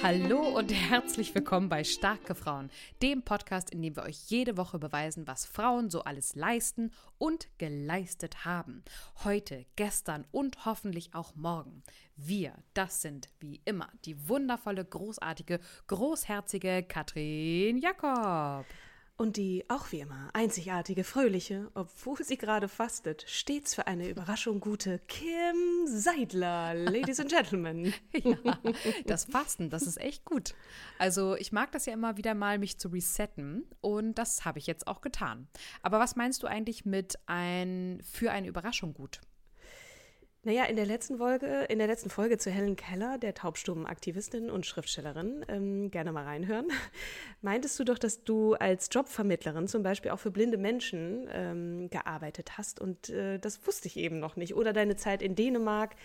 Hallo und herzlich willkommen bei Starke Frauen, dem Podcast, in dem wir euch jede Woche beweisen, was Frauen so alles leisten und geleistet haben. Heute, gestern und hoffentlich auch morgen. Wir, das sind wie immer die wundervolle, großartige, großherzige Katrin Jakob. Und die auch wie immer einzigartige, fröhliche, obwohl sie gerade fastet, stets für eine Überraschung gute Kim Seidler, Ladies and Gentlemen. ja, das Fasten, das ist echt gut. Also ich mag das ja immer wieder mal, mich zu resetten und das habe ich jetzt auch getan. Aber was meinst du eigentlich mit ein für eine Überraschung gut? Naja, in der letzten Folge, in der letzten Folge zu Helen Keller, der Taubstummenaktivistin und Schriftstellerin, ähm, gerne mal reinhören, meintest du doch, dass du als Jobvermittlerin zum Beispiel auch für blinde Menschen ähm, gearbeitet hast und äh, das wusste ich eben noch nicht. Oder deine Zeit in Dänemark,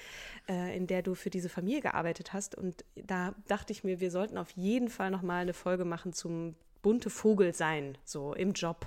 äh, in der du für diese Familie gearbeitet hast und da dachte ich mir, wir sollten auf jeden Fall noch mal eine Folge machen zum bunte Vogel sein, so im Job.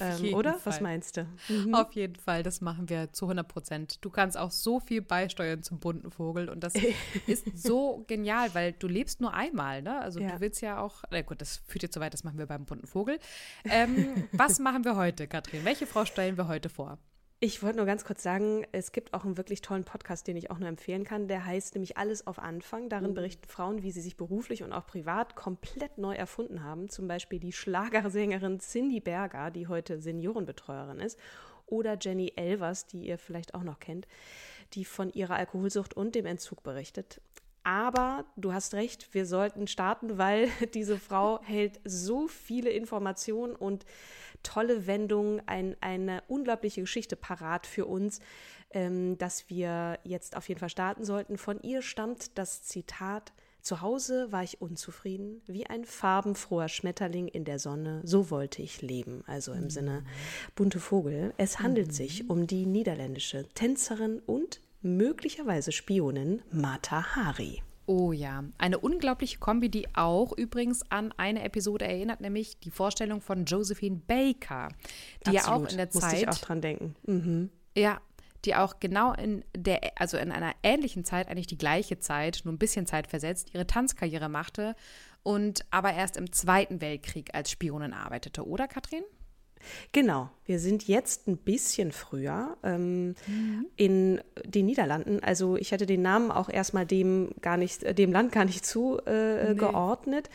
Ähm, oder? Fall. Was meinst du? Mhm. Auf jeden Fall, das machen wir zu 100 Prozent. Du kannst auch so viel beisteuern zum bunten Vogel und das ist so genial, weil du lebst nur einmal, ne? Also ja. du willst ja auch, na gut, das führt jetzt so weit, das machen wir beim bunten Vogel. Ähm, was machen wir heute, Katrin? Welche Frau stellen wir heute vor? Ich wollte nur ganz kurz sagen, es gibt auch einen wirklich tollen Podcast, den ich auch nur empfehlen kann. Der heißt nämlich Alles auf Anfang. Darin mhm. berichten Frauen, wie sie sich beruflich und auch privat komplett neu erfunden haben. Zum Beispiel die Schlagersängerin Cindy Berger, die heute Seniorenbetreuerin ist. Oder Jenny Elvers, die ihr vielleicht auch noch kennt, die von ihrer Alkoholsucht und dem Entzug berichtet. Aber du hast recht, wir sollten starten, weil diese Frau hält so viele Informationen und tolle Wendung, ein, eine unglaubliche Geschichte parat für uns, ähm, dass wir jetzt auf jeden Fall starten sollten. Von ihr stammt das Zitat, zu Hause war ich unzufrieden, wie ein farbenfroher Schmetterling in der Sonne, so wollte ich leben. Also im mhm. Sinne bunte Vogel. Es handelt mhm. sich um die niederländische Tänzerin und möglicherweise Spionin Mata Hari. Oh ja, eine unglaubliche Kombi, die auch übrigens an eine Episode erinnert, nämlich die Vorstellung von Josephine Baker, die Absolut. ja auch in der Zeit. Musste ich auch dran denken. Mhm. Ja, die auch genau in der, also in einer ähnlichen Zeit, eigentlich die gleiche Zeit, nur ein bisschen Zeit versetzt, ihre Tanzkarriere machte und aber erst im Zweiten Weltkrieg als Spionin arbeitete, oder Katrin? Genau, wir sind jetzt ein bisschen früher ähm, mhm. in den Niederlanden. Also ich hatte den Namen auch erstmal dem gar nicht, dem Land gar nicht zugeordnet.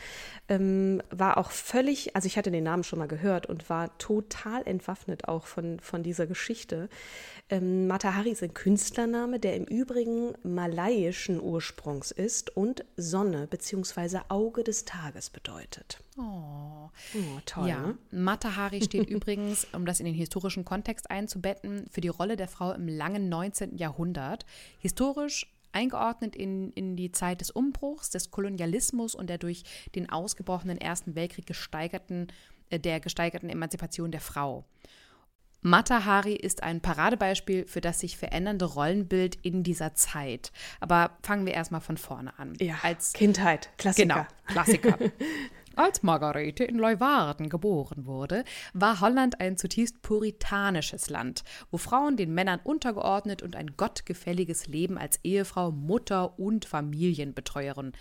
Äh, nee. ähm, war auch völlig, also ich hatte den Namen schon mal gehört und war total entwaffnet auch von, von dieser Geschichte. Ähm, Matahari ist ein Künstlername, der im Übrigen malaiischen Ursprungs ist und Sonne bzw. Auge des Tages bedeutet. Oh, oh toll. Ja, ne? Matahari steht übrigens, um das in den historischen Kontext einzubetten, für die Rolle der Frau im langen 19. Jahrhundert. Historisch eingeordnet in, in die Zeit des Umbruchs, des Kolonialismus und der durch den ausgebrochenen Ersten Weltkrieg gesteigerten, äh, der gesteigerten Emanzipation der Frau. Mata Hari ist ein Paradebeispiel für das sich verändernde Rollenbild in dieser Zeit. Aber fangen wir erstmal von vorne an. Ja, Als Kindheit, Klassiker. Genau, Klassiker. Als Margarete in Leuwarden geboren wurde, war Holland ein zutiefst puritanisches Land, wo Frauen den Männern untergeordnet und ein gottgefälliges Leben als Ehefrau, Mutter und Familienbetreuerin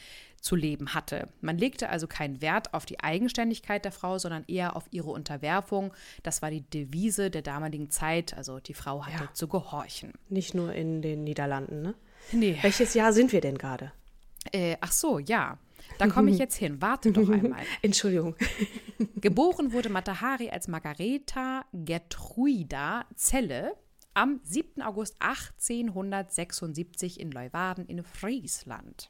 zu leben hatte. Man legte also keinen Wert auf die Eigenständigkeit der Frau, sondern eher auf ihre Unterwerfung. Das war die Devise der damaligen Zeit. Also die Frau hatte ja. zu gehorchen. Nicht nur in den Niederlanden, ne? Nee. Welches Jahr sind wir denn gerade? Äh, ach so, ja. Da komme ich jetzt hin. Warte doch einmal. Entschuldigung. Geboren wurde Matahari als Margareta Gertruida Zelle am 7. August 1876 in Leuwarden in Friesland.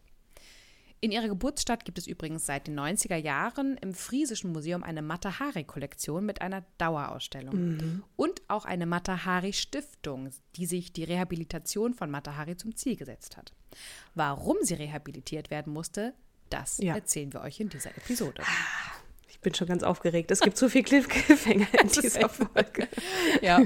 In ihrer Geburtsstadt gibt es übrigens seit den 90er Jahren im Friesischen Museum eine Matahari-Kollektion mit einer Dauerausstellung. Mhm. Und auch eine Matahari-Stiftung, die sich die Rehabilitation von Matahari zum Ziel gesetzt hat. Warum sie rehabilitiert werden musste, das ja. erzählen wir euch in dieser Episode. Ich bin schon ganz aufgeregt. Es gibt so viel Cliffhanger in dieser Folge. ja.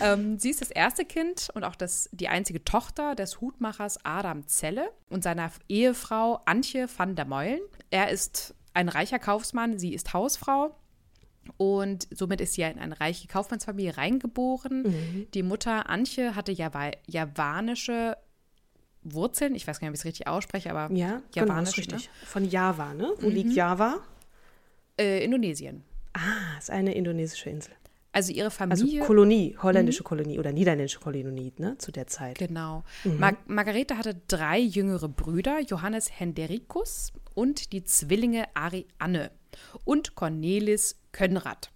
Ähm, sie ist das erste Kind und auch das, die einzige Tochter des Hutmachers Adam Zelle und seiner Ehefrau Antje van der Meulen. Er ist ein reicher Kaufmann, sie ist Hausfrau. Und somit ist sie in eine reiche Kaufmannsfamilie reingeboren. Mhm. Die Mutter Antje hatte javanische Wurzeln. Ich weiß gar nicht, ob ich es richtig ausspreche, aber ja, genau, Japanisch. Genau, richtig. Ne? Von Java, ne? Wo mhm. liegt Java? Äh, Indonesien. Ah, ist eine indonesische Insel. Also ihre Familie. Also Kolonie, holländische mhm. Kolonie oder niederländische Kolonie, ne, zu der Zeit. Genau. Mhm. Mar Margarete hatte drei jüngere Brüder, Johannes Henderikus und die Zwillinge Arianne und Cornelis Könrad.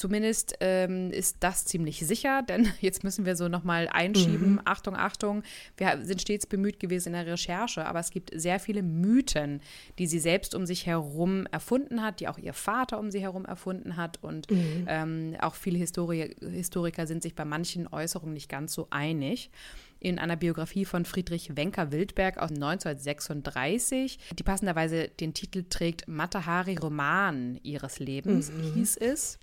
Zumindest ähm, ist das ziemlich sicher, denn jetzt müssen wir so nochmal einschieben. Mhm. Achtung, Achtung, wir sind stets bemüht gewesen in der Recherche, aber es gibt sehr viele Mythen, die sie selbst um sich herum erfunden hat, die auch ihr Vater um sie herum erfunden hat. Und mhm. ähm, auch viele Histori Historiker sind sich bei manchen Äußerungen nicht ganz so einig in einer Biografie von Friedrich Wenker-Wildberg aus 1936, die passenderweise den Titel trägt Matahari Roman ihres Lebens, mhm. hieß es.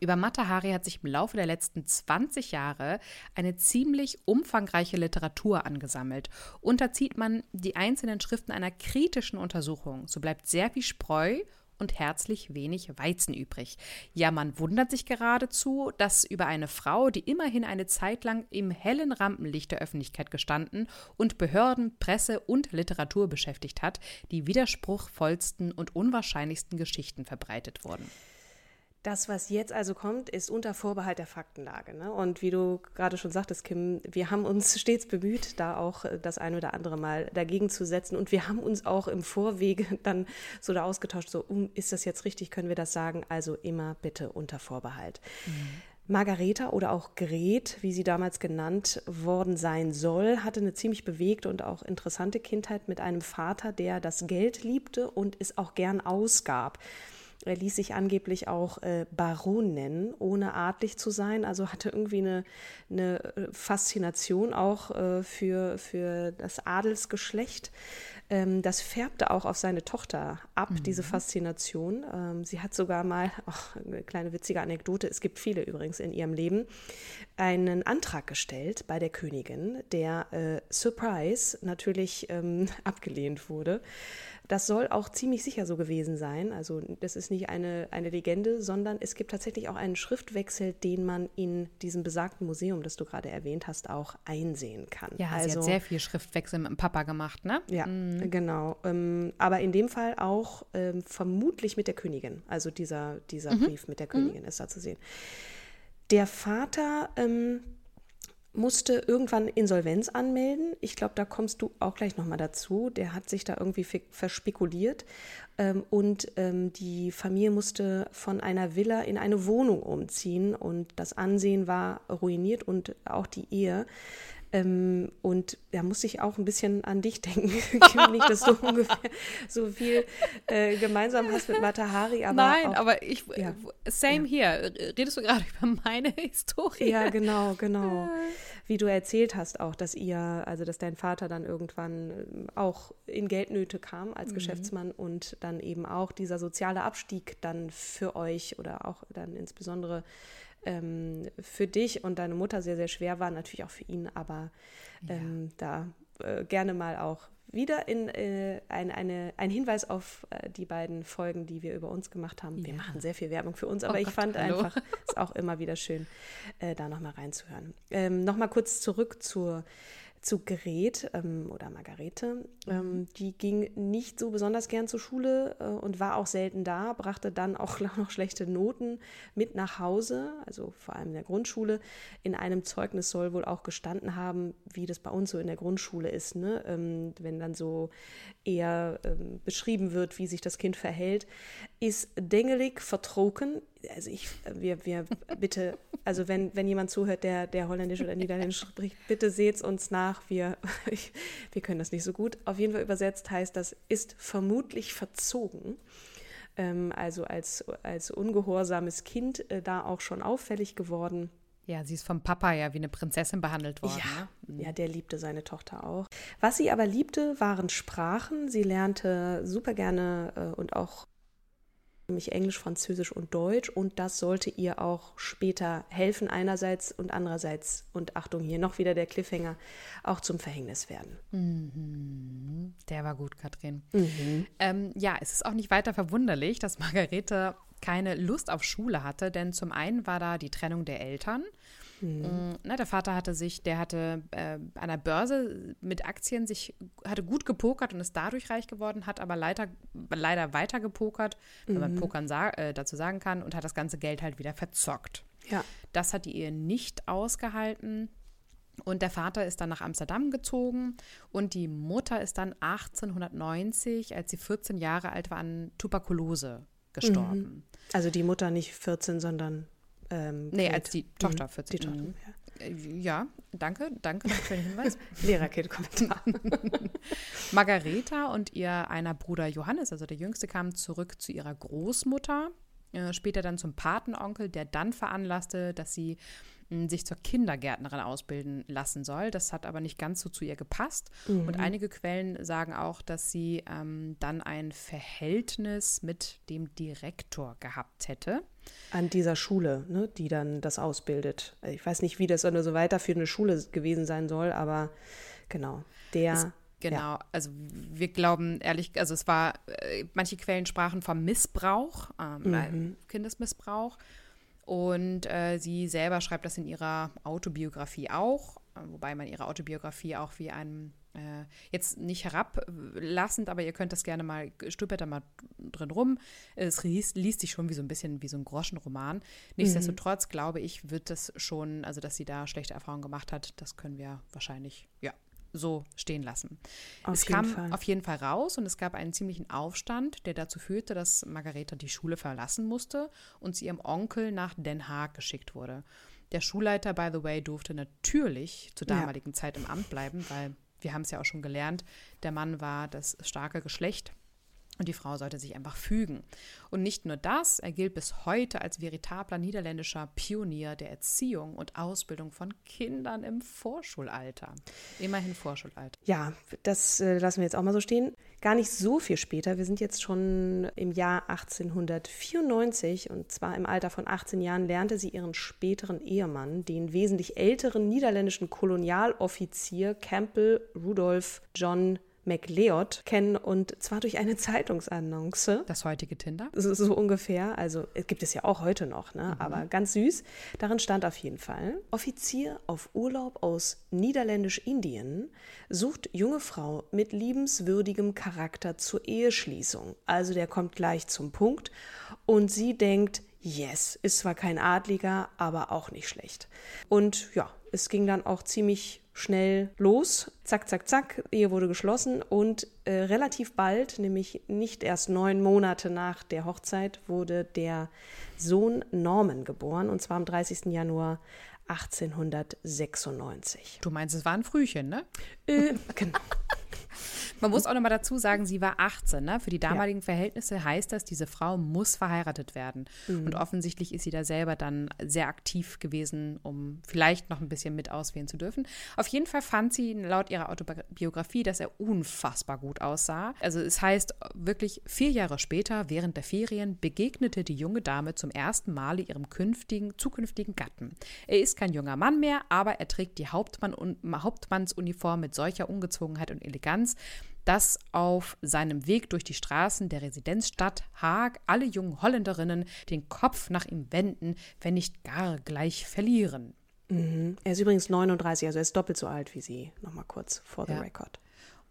Über Matahari hat sich im Laufe der letzten 20 Jahre eine ziemlich umfangreiche Literatur angesammelt. Unterzieht man die einzelnen Schriften einer kritischen Untersuchung, so bleibt sehr viel Spreu und herzlich wenig Weizen übrig. Ja, man wundert sich geradezu, dass über eine Frau, die immerhin eine Zeit lang im hellen Rampenlicht der Öffentlichkeit gestanden und Behörden, Presse und Literatur beschäftigt hat, die widerspruchvollsten und unwahrscheinlichsten Geschichten verbreitet wurden. Das, was jetzt also kommt, ist unter Vorbehalt der Faktenlage. Ne? Und wie du gerade schon sagtest, Kim, wir haben uns stets bemüht, da auch äh, das ein oder andere Mal dagegen zu setzen. Und wir haben uns auch im Vorwege dann so da ausgetauscht, so, um, ist das jetzt richtig, können wir das sagen? Also immer bitte unter Vorbehalt. Mhm. Margareta oder auch Gret, wie sie damals genannt worden sein soll, hatte eine ziemlich bewegte und auch interessante Kindheit mit einem Vater, der das Geld liebte und es auch gern ausgab. Er ließ sich angeblich auch äh, Baron nennen, ohne adlig zu sein. Also hatte irgendwie eine, eine äh, Faszination auch äh, für, für das Adelsgeschlecht. Ähm, das färbte auch auf seine Tochter ab, mhm. diese Faszination. Ähm, sie hat sogar mal, ach, eine kleine witzige Anekdote, es gibt viele übrigens in ihrem Leben, einen Antrag gestellt bei der Königin, der äh, Surprise natürlich ähm, abgelehnt wurde. Das soll auch ziemlich sicher so gewesen sein. Also das ist nicht eine, eine Legende, sondern es gibt tatsächlich auch einen Schriftwechsel, den man in diesem besagten Museum, das du gerade erwähnt hast, auch einsehen kann. Ja, also, sie hat also sehr viel Schriftwechsel mit dem Papa gemacht, ne? Ja, mhm. genau. Ähm, aber in dem Fall auch ähm, vermutlich mit der Königin. Also dieser, dieser mhm. Brief mit der Königin mhm. ist da zu sehen. Der Vater ähm, musste irgendwann Insolvenz anmelden. Ich glaube, da kommst du auch gleich nochmal dazu. Der hat sich da irgendwie verspekuliert ähm, und ähm, die Familie musste von einer Villa in eine Wohnung umziehen und das Ansehen war ruiniert und auch die Ehe. Ähm, und da muss ich auch ein bisschen an dich denken, nicht, dass du ungefähr so viel äh, gemeinsam hast mit Matahari. Aber Nein, auch, aber ich, ja. same ja. hier. Redest du gerade über meine Historie? Ja, genau, genau. Wie du erzählt hast auch, dass ihr, also dass dein Vater dann irgendwann ähm, auch in Geldnöte kam als mhm. Geschäftsmann und dann eben auch dieser soziale Abstieg dann für euch oder auch dann insbesondere ähm, für dich und deine Mutter sehr, sehr schwer war, natürlich auch für ihn, aber ähm, da äh, gerne mal auch wieder in äh, ein, eine, ein Hinweis auf äh, die beiden Folgen, die wir über uns gemacht haben. Ja. Wir machen sehr viel Werbung für uns, aber oh ich Gott, fand hallo. einfach, es ist auch immer wieder schön, äh, da nochmal reinzuhören. Ähm, nochmal kurz zurück zur zu Gret ähm, oder Margarete. Ähm, die ging nicht so besonders gern zur Schule äh, und war auch selten da, brachte dann auch noch schlechte Noten mit nach Hause, also vor allem in der Grundschule. In einem Zeugnis soll wohl auch gestanden haben, wie das bei uns so in der Grundschule ist, ne? Ähm, wenn dann so eher ähm, beschrieben wird, wie sich das Kind verhält, ist dengelig vertroken. Also ich, wir, wir bitte, also wenn, wenn jemand zuhört, der, der Holländisch oder Niederländisch spricht, bitte seht es uns nach. Wir, ich, wir können das nicht so gut. Auf jeden Fall übersetzt heißt das, ist vermutlich verzogen. Ähm, also als, als ungehorsames Kind äh, da auch schon auffällig geworden. Ja, sie ist vom Papa ja wie eine Prinzessin behandelt worden. Ja, ne? Mhm. ja, der liebte seine Tochter auch. Was sie aber liebte, waren Sprachen. Sie lernte super gerne äh, und auch nämlich Englisch, Französisch und Deutsch. Und das sollte ihr auch später helfen, einerseits und andererseits, und Achtung, hier noch wieder der Cliffhanger, auch zum Verhängnis werden. Mhm. Der war gut, Katrin. Mhm. Ähm, ja, es ist auch nicht weiter verwunderlich, dass Margarete keine Lust auf Schule hatte, denn zum einen war da die Trennung der Eltern. Mhm. Na, der Vater hatte sich, der hatte äh, an der Börse mit Aktien sich, hatte gut gepokert und ist dadurch reich geworden, hat aber leider, leider weiter gepokert, mhm. wenn man mhm. Pokern sa äh, dazu sagen kann, und hat das ganze Geld halt wieder verzockt. Ja. Das hat die Ehe nicht ausgehalten. Und der Vater ist dann nach Amsterdam gezogen und die Mutter ist dann 1890, als sie 14 Jahre alt war, an Tuberkulose gestorben. Mhm. Also die Mutter nicht 14, sondern. Ähm, nee, als die Tochter 14. Die Tochter, mhm. ja. Ja. danke, danke für den Hinweis. Lehrerkind-Kommentar. Margareta und ihr einer Bruder Johannes, also der Jüngste, kamen zurück zu ihrer Großmutter, äh, später dann zum Patenonkel, der dann veranlasste, dass sie sich zur Kindergärtnerin ausbilden lassen soll. Das hat aber nicht ganz so zu ihr gepasst. Mhm. Und einige Quellen sagen auch, dass sie ähm, dann ein Verhältnis mit dem Direktor gehabt hätte. An dieser Schule, ne, die dann das ausbildet. Ich weiß nicht, wie das nur so weiterführende Schule gewesen sein soll, aber genau, der. Es Genau, ja. also wir glauben ehrlich, also es war, äh, manche Quellen sprachen vom Missbrauch, ähm, mhm. Kindesmissbrauch. Und äh, sie selber schreibt das in ihrer Autobiografie auch, wobei man ihre Autobiografie auch wie einem äh, jetzt nicht herablassend, aber ihr könnt das gerne mal, stüppert da mal drin rum. Es liest, liest sich schon wie so ein bisschen wie so ein Groschenroman. Nichtsdestotrotz mhm. glaube ich, wird das schon, also dass sie da schlechte Erfahrungen gemacht hat, das können wir wahrscheinlich, ja, so stehen lassen. Auf es kam Fall. auf jeden Fall raus und es gab einen ziemlichen Aufstand, der dazu führte, dass Margareta die Schule verlassen musste und zu ihrem Onkel nach Den Haag geschickt wurde. Der Schulleiter, by the way, durfte natürlich zur damaligen ja. Zeit im Amt bleiben, weil wir haben es ja auch schon gelernt, der Mann war das starke Geschlecht und die Frau sollte sich einfach fügen. Und nicht nur das, er gilt bis heute als veritabler niederländischer Pionier der Erziehung und Ausbildung von Kindern im Vorschulalter. Immerhin Vorschulalter. Ja, das äh, lassen wir jetzt auch mal so stehen. Gar nicht so viel später. Wir sind jetzt schon im Jahr 1894 und zwar im Alter von 18 Jahren lernte sie ihren späteren Ehemann, den wesentlich älteren niederländischen Kolonialoffizier Campbell Rudolph John McLeod kennen und zwar durch eine Zeitungsannonce. Das heutige Tinder? So, so ungefähr. Also gibt es ja auch heute noch, ne? Mhm. aber ganz süß. Darin stand auf jeden Fall: Offizier auf Urlaub aus Niederländisch-Indien sucht junge Frau mit liebenswürdigem Charakter zur Eheschließung. Also der kommt gleich zum Punkt und sie denkt, yes, ist zwar kein Adliger, aber auch nicht schlecht. Und ja, es ging dann auch ziemlich schnell los. Zack, zack, zack, Ehe wurde geschlossen und äh, relativ bald, nämlich nicht erst neun Monate nach der Hochzeit, wurde der Sohn Norman geboren und zwar am 30. Januar 1896. Du meinst, es war ein Frühchen, ne? Äh, genau. Man muss auch noch mal dazu sagen, sie war 18. Ne? Für die damaligen ja. Verhältnisse heißt das, diese Frau muss verheiratet werden. Mhm. Und offensichtlich ist sie da selber dann sehr aktiv gewesen, um vielleicht noch ein bisschen mit auswählen zu dürfen. Auf jeden Fall fand sie laut ihrer Autobiografie, dass er unfassbar gut aussah. Also es heißt wirklich, vier Jahre später, während der Ferien, begegnete die junge Dame zum ersten Mal ihrem künftigen, zukünftigen Gatten. Er ist kein junger Mann mehr, aber er trägt die Hauptmann Hauptmannsuniform mit solcher Ungezwungenheit und Eleganz, dass auf seinem Weg durch die Straßen der Residenzstadt Haag alle jungen Holländerinnen den Kopf nach ihm wenden, wenn nicht gar gleich verlieren. Mhm. Er ist übrigens 39, also er ist doppelt so alt wie sie. Nochmal kurz for the ja. record.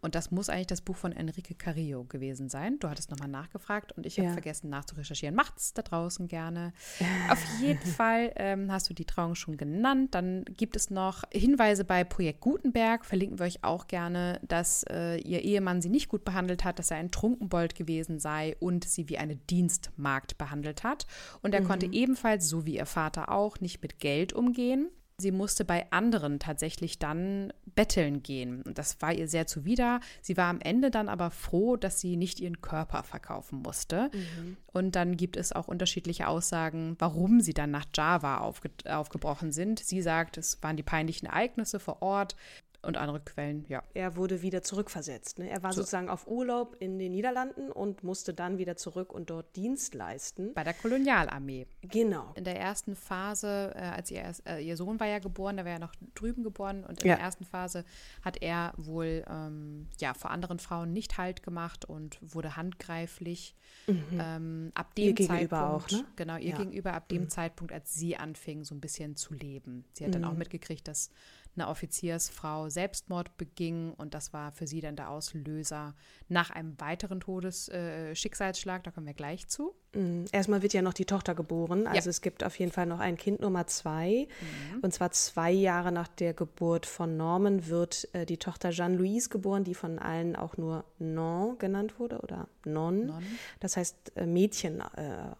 Und das muss eigentlich das Buch von Enrique Carrillo gewesen sein. Du hattest nochmal nachgefragt und ich habe ja. vergessen nachzurecherchieren. Macht's da draußen gerne. Auf jeden Fall ähm, hast du die Trauung schon genannt. Dann gibt es noch Hinweise bei Projekt Gutenberg. Verlinken wir euch auch gerne, dass äh, ihr Ehemann sie nicht gut behandelt hat, dass er ein Trunkenbold gewesen sei und sie wie eine Dienstmagd behandelt hat. Und er mhm. konnte ebenfalls, so wie ihr Vater auch, nicht mit Geld umgehen. Sie musste bei anderen tatsächlich dann betteln gehen. Und das war ihr sehr zuwider. Sie war am Ende dann aber froh, dass sie nicht ihren Körper verkaufen musste. Mhm. Und dann gibt es auch unterschiedliche Aussagen, warum sie dann nach Java aufge aufgebrochen sind. Sie sagt, es waren die peinlichen Ereignisse vor Ort und andere Quellen, ja. Er wurde wieder zurückversetzt. Ne? Er war so. sozusagen auf Urlaub in den Niederlanden und musste dann wieder zurück und dort Dienst leisten. Bei der Kolonialarmee. Genau. In der ersten Phase, äh, als ihr, äh, ihr Sohn war ja geboren, der war ja noch drüben geboren und in ja. der ersten Phase hat er wohl ähm, ja, vor anderen Frauen nicht Halt gemacht und wurde handgreiflich. Mhm. Ähm, ab dem ihr Zeitpunkt, auch, ne? genau, ihr ja. gegenüber ab dem mhm. Zeitpunkt, als sie anfing, so ein bisschen zu leben. Sie hat mhm. dann auch mitgekriegt, dass eine Offiziersfrau Selbstmord beging und das war für sie dann der Auslöser nach einem weiteren Todesschicksalsschlag. Äh, da kommen wir gleich zu. Mhm. Erstmal wird ja noch die Tochter geboren. Also ja. es gibt auf jeden Fall noch ein Kind Nummer zwei. Mhm. Und zwar zwei Jahre nach der Geburt von Norman wird äh, die Tochter Jeanne-Louise geboren, die von allen auch nur Non genannt wurde oder Non. non. Das heißt äh, Mädchen äh,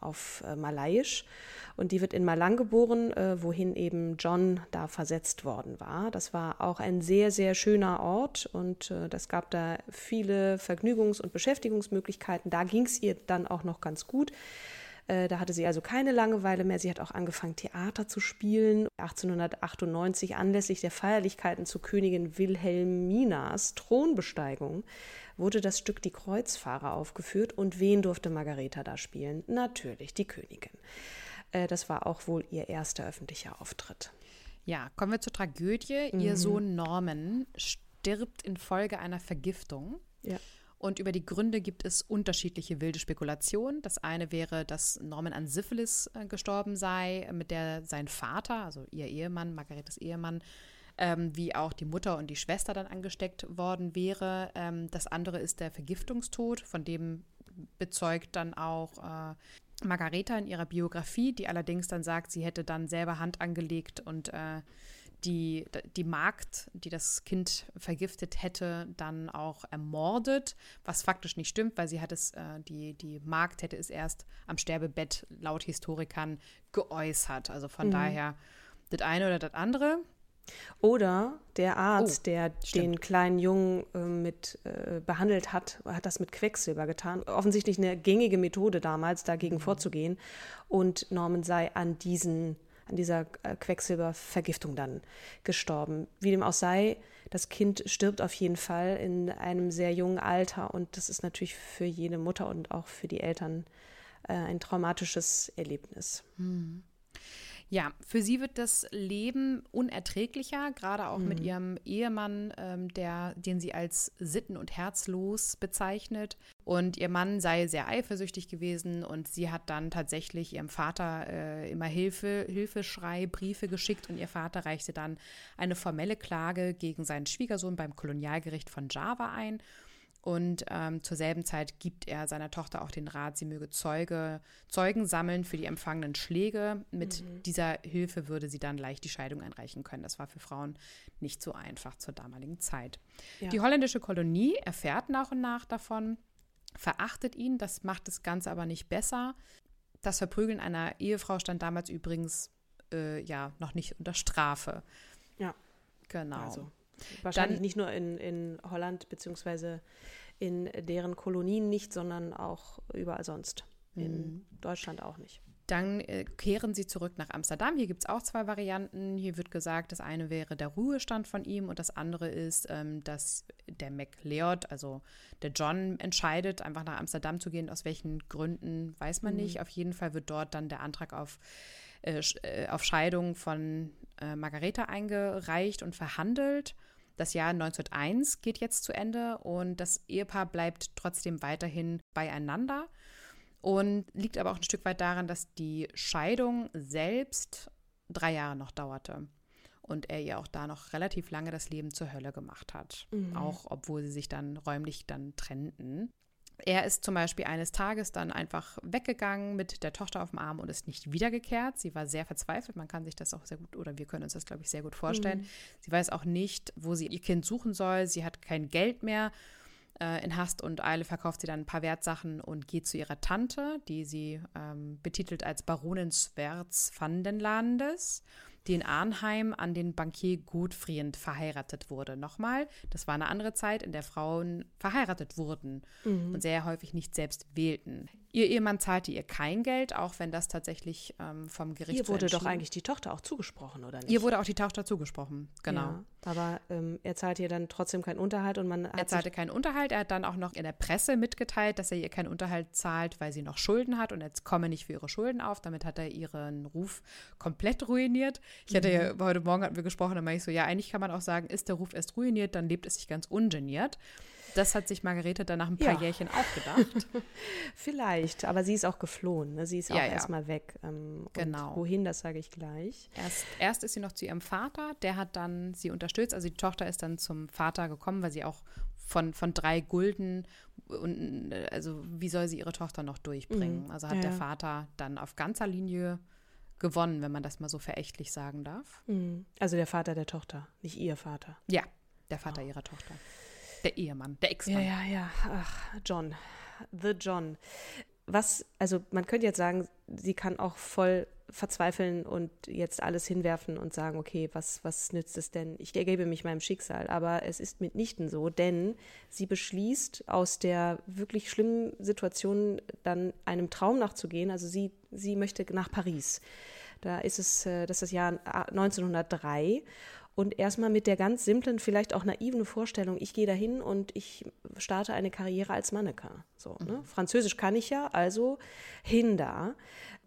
auf äh, Malayisch. Und die wird in Malang geboren, äh, wohin eben John da versetzt worden war. Das war auch ein sehr, sehr schöner Ort und äh, das gab da viele Vergnügungs- und Beschäftigungsmöglichkeiten. Da ging es ihr dann auch noch ganz gut. Äh, da hatte sie also keine Langeweile mehr. Sie hat auch angefangen, Theater zu spielen. 1898 anlässlich der Feierlichkeiten zu Königin Wilhelminas Thronbesteigung wurde das Stück Die Kreuzfahrer aufgeführt. Und wen durfte Margareta da spielen? Natürlich die Königin. Äh, das war auch wohl ihr erster öffentlicher Auftritt. Ja, kommen wir zur Tragödie. Mhm. Ihr Sohn Norman stirbt infolge einer Vergiftung. Ja. Und über die Gründe gibt es unterschiedliche wilde Spekulationen. Das eine wäre, dass Norman an Syphilis äh, gestorben sei, mit der sein Vater, also ihr Ehemann, Margaretes Ehemann, ähm, wie auch die Mutter und die Schwester dann angesteckt worden wäre. Ähm, das andere ist der Vergiftungstod, von dem bezeugt dann auch äh, Margareta in ihrer Biografie, die allerdings dann sagt, sie hätte dann selber Hand angelegt und äh, die, die Magd, die das Kind vergiftet hätte, dann auch ermordet, was faktisch nicht stimmt, weil sie hat es, äh, die, die Magd hätte es erst am Sterbebett laut Historikern geäußert. Also von mhm. daher das eine oder das andere. Oder der Arzt, oh, der stimmt. den kleinen Jungen äh, mit äh, behandelt hat, hat das mit Quecksilber getan. Offensichtlich eine gängige Methode damals, dagegen mhm. vorzugehen. Und Norman sei an diesen an dieser äh, Quecksilbervergiftung dann gestorben. Wie dem auch sei, das Kind stirbt auf jeden Fall in einem sehr jungen Alter und das ist natürlich für jede Mutter und auch für die Eltern äh, ein traumatisches Erlebnis. Hm. Ja, für sie wird das Leben unerträglicher, gerade auch mhm. mit ihrem Ehemann, ähm, der, den sie als sitten- und herzlos bezeichnet. Und ihr Mann sei sehr eifersüchtig gewesen und sie hat dann tatsächlich ihrem Vater äh, immer Hilfe, Hilfeschrei, Briefe geschickt und ihr Vater reichte dann eine formelle Klage gegen seinen Schwiegersohn beim Kolonialgericht von Java ein. Und ähm, zur selben Zeit gibt er seiner Tochter auch den Rat, sie möge Zeuge, Zeugen sammeln für die empfangenen Schläge. Mit mhm. dieser Hilfe würde sie dann leicht die Scheidung einreichen können. Das war für Frauen nicht so einfach zur damaligen Zeit. Ja. Die holländische Kolonie erfährt nach und nach davon, verachtet ihn, das macht das Ganze aber nicht besser. Das Verprügeln einer Ehefrau stand damals übrigens äh, ja noch nicht unter Strafe. Ja. Genau. Also Wahrscheinlich Dann, nicht nur in, in Holland beziehungsweise in deren Kolonien nicht, sondern auch überall sonst. In mhm. Deutschland auch nicht. Dann äh, kehren sie zurück nach Amsterdam. Hier gibt es auch zwei Varianten. Hier wird gesagt, das eine wäre der Ruhestand von ihm und das andere ist, ähm, dass der MacLeod, also der John, entscheidet, einfach nach Amsterdam zu gehen. Aus welchen Gründen weiß man mhm. nicht. Auf jeden Fall wird dort dann der Antrag auf, äh, äh, auf Scheidung von äh, Margareta eingereicht und verhandelt. Das Jahr 1901 geht jetzt zu Ende und das Ehepaar bleibt trotzdem weiterhin beieinander. Und liegt aber auch ein Stück weit daran, dass die Scheidung selbst drei Jahre noch dauerte. Und er ihr auch da noch relativ lange das Leben zur Hölle gemacht hat. Mhm. Auch obwohl sie sich dann räumlich dann trennten. Er ist zum Beispiel eines Tages dann einfach weggegangen mit der Tochter auf dem Arm und ist nicht wiedergekehrt. Sie war sehr verzweifelt. Man kann sich das auch sehr gut, oder wir können uns das, glaube ich, sehr gut vorstellen. Mhm. Sie weiß auch nicht, wo sie ihr Kind suchen soll. Sie hat kein Geld mehr äh, in Hast und Eile verkauft sie dann ein paar Wertsachen und geht zu ihrer Tante, die sie ähm, betitelt als Baronin Swerz van den Landes die in Arnheim an den Bankier Gutfriend verheiratet wurde. Nochmal, das war eine andere Zeit, in der Frauen verheiratet wurden mhm. und sehr häufig nicht selbst wählten. Ihr Ehemann zahlte ihr kein Geld, auch wenn das tatsächlich ähm, vom Gericht Ihr wurde doch eigentlich die Tochter auch zugesprochen, oder nicht? Ihr wurde auch die Tochter zugesprochen, genau. Ja, aber ähm, er zahlte ihr dann trotzdem keinen Unterhalt und man Er zahlte keinen Unterhalt. Er hat dann auch noch in der Presse mitgeteilt, dass er ihr keinen Unterhalt zahlt, weil sie noch Schulden hat und jetzt komme nicht für ihre Schulden auf. Damit hat er ihren Ruf komplett ruiniert. Ich hatte ja, mhm. heute Morgen hatten wir gesprochen, da meinte ich so, ja, eigentlich kann man auch sagen, ist der Ruf erst ruiniert, dann lebt es sich ganz ungeniert. Das hat sich Margarete dann nach ein paar ja. Jährchen auch gedacht. Vielleicht, aber sie ist auch geflohen. Ne? Sie ist auch ja, ja. erstmal weg. Ähm, genau. wohin, das sage ich gleich. Erst, erst ist sie noch zu ihrem Vater, der hat dann sie unterstützt. Also die Tochter ist dann zum Vater gekommen, weil sie auch von, von drei Gulden und also wie soll sie ihre Tochter noch durchbringen? Mhm. Also hat der Vater dann auf ganzer Linie gewonnen, wenn man das mal so verächtlich sagen darf. Mhm. Also der Vater der Tochter, nicht ihr Vater. Ja, der Vater oh. ihrer Tochter. Der Ehemann, der Ex-Mann. Ja, ja, ja. Ach, John. The John. Was, also man könnte jetzt sagen, sie kann auch voll verzweifeln und jetzt alles hinwerfen und sagen, okay, was, was nützt es denn? Ich ergebe mich meinem Schicksal. Aber es ist mitnichten so, denn sie beschließt, aus der wirklich schlimmen Situation dann einem Traum nachzugehen. Also sie, sie möchte nach Paris. Da ist es, äh, das ist das Jahr 1903 und erstmal mit der ganz simplen, vielleicht auch naiven Vorstellung, ich gehe dahin und ich starte eine Karriere als Mannequin. So, ne? Mhm. Französisch kann ich ja, also hin da.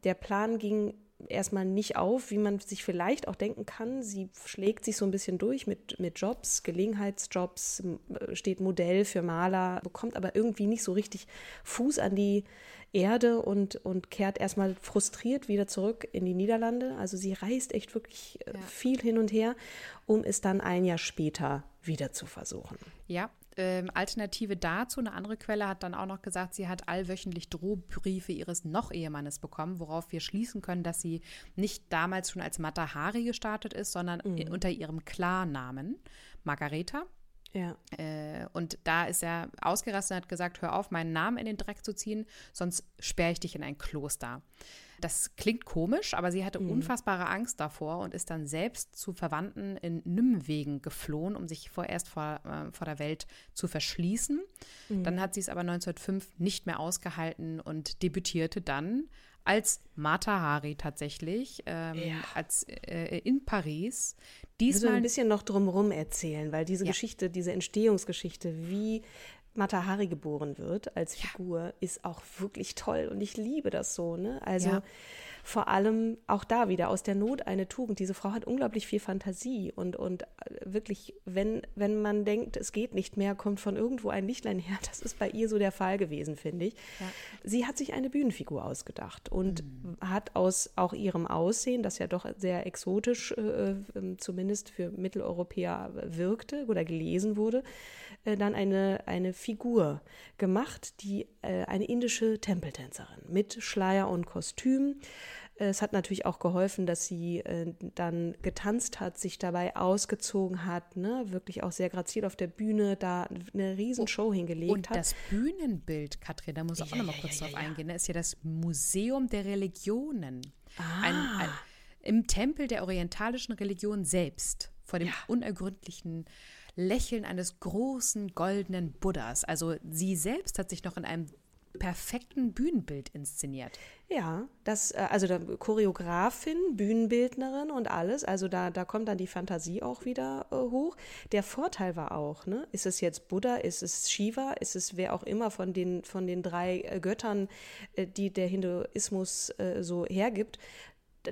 Der Plan ging erstmal nicht auf, wie man sich vielleicht auch denken kann. Sie schlägt sich so ein bisschen durch mit, mit Jobs, Gelegenheitsjobs, steht Modell für Maler, bekommt aber irgendwie nicht so richtig Fuß an die Erde und, und kehrt erstmal frustriert wieder zurück in die Niederlande. Also sie reist echt wirklich äh, ja. viel hin und her, um es dann ein Jahr später wieder zu versuchen. Ja, ähm, Alternative dazu, eine andere Quelle hat dann auch noch gesagt, sie hat allwöchentlich Drohbriefe ihres Noch-Ehemannes bekommen, worauf wir schließen können, dass sie nicht damals schon als Matahari gestartet ist, sondern mhm. unter ihrem Klarnamen Margareta. Ja. Äh, und da ist er ausgerastet und hat gesagt, hör auf, meinen Namen in den Dreck zu ziehen, sonst sperre ich dich in ein Kloster. Das klingt komisch, aber sie hatte mhm. unfassbare Angst davor und ist dann selbst zu Verwandten in Nymwegen geflohen, um sich vorerst vor, äh, vor der Welt zu verschließen. Mhm. Dann hat sie es aber 1905 nicht mehr ausgehalten und debütierte dann als Mata Hari tatsächlich, ähm, ja. als äh, in Paris. Diesmal so ein bisschen noch drumherum erzählen, weil diese ja. Geschichte, diese Entstehungsgeschichte, wie Mata Hari geboren wird als Figur, ja. ist auch wirklich toll und ich liebe das so. Ne? Also vor allem auch da wieder aus der Not eine Tugend. Diese Frau hat unglaublich viel Fantasie und, und äh, wirklich, wenn, wenn man denkt, es geht nicht mehr, kommt von irgendwo ein Lichtlein her. Das ist bei ihr so der Fall gewesen, finde ich. Ja. Sie hat sich eine Bühnenfigur ausgedacht und mhm. hat aus auch ihrem Aussehen, das ja doch sehr exotisch, äh, äh, zumindest für Mitteleuropäer wirkte oder gelesen wurde, äh, dann eine, eine Figur gemacht, die äh, eine indische Tempeltänzerin mit Schleier und Kostüm. Es hat natürlich auch geholfen, dass sie äh, dann getanzt hat, sich dabei ausgezogen hat, ne? wirklich auch sehr grazil auf der Bühne da eine Riesenshow hingelegt und hat. Und das Bühnenbild, Katrin, da muss ich ja, auch noch mal ja, kurz ja, drauf eingehen, ist ja das Museum der Religionen. Ah. Ein, ein, Im Tempel der orientalischen Religion selbst, vor dem unergründlichen Lächeln eines großen goldenen Buddhas. Also sie selbst hat sich noch in einem perfekten Bühnenbild inszeniert. Ja, das, äh, also Choreografin, Bühnenbildnerin und alles, also da, da kommt dann die Fantasie auch wieder äh, hoch. Der Vorteil war auch, ne, ist es jetzt Buddha, ist es Shiva, ist es wer auch immer von den, von den drei äh, Göttern, äh, die der Hinduismus äh, so hergibt,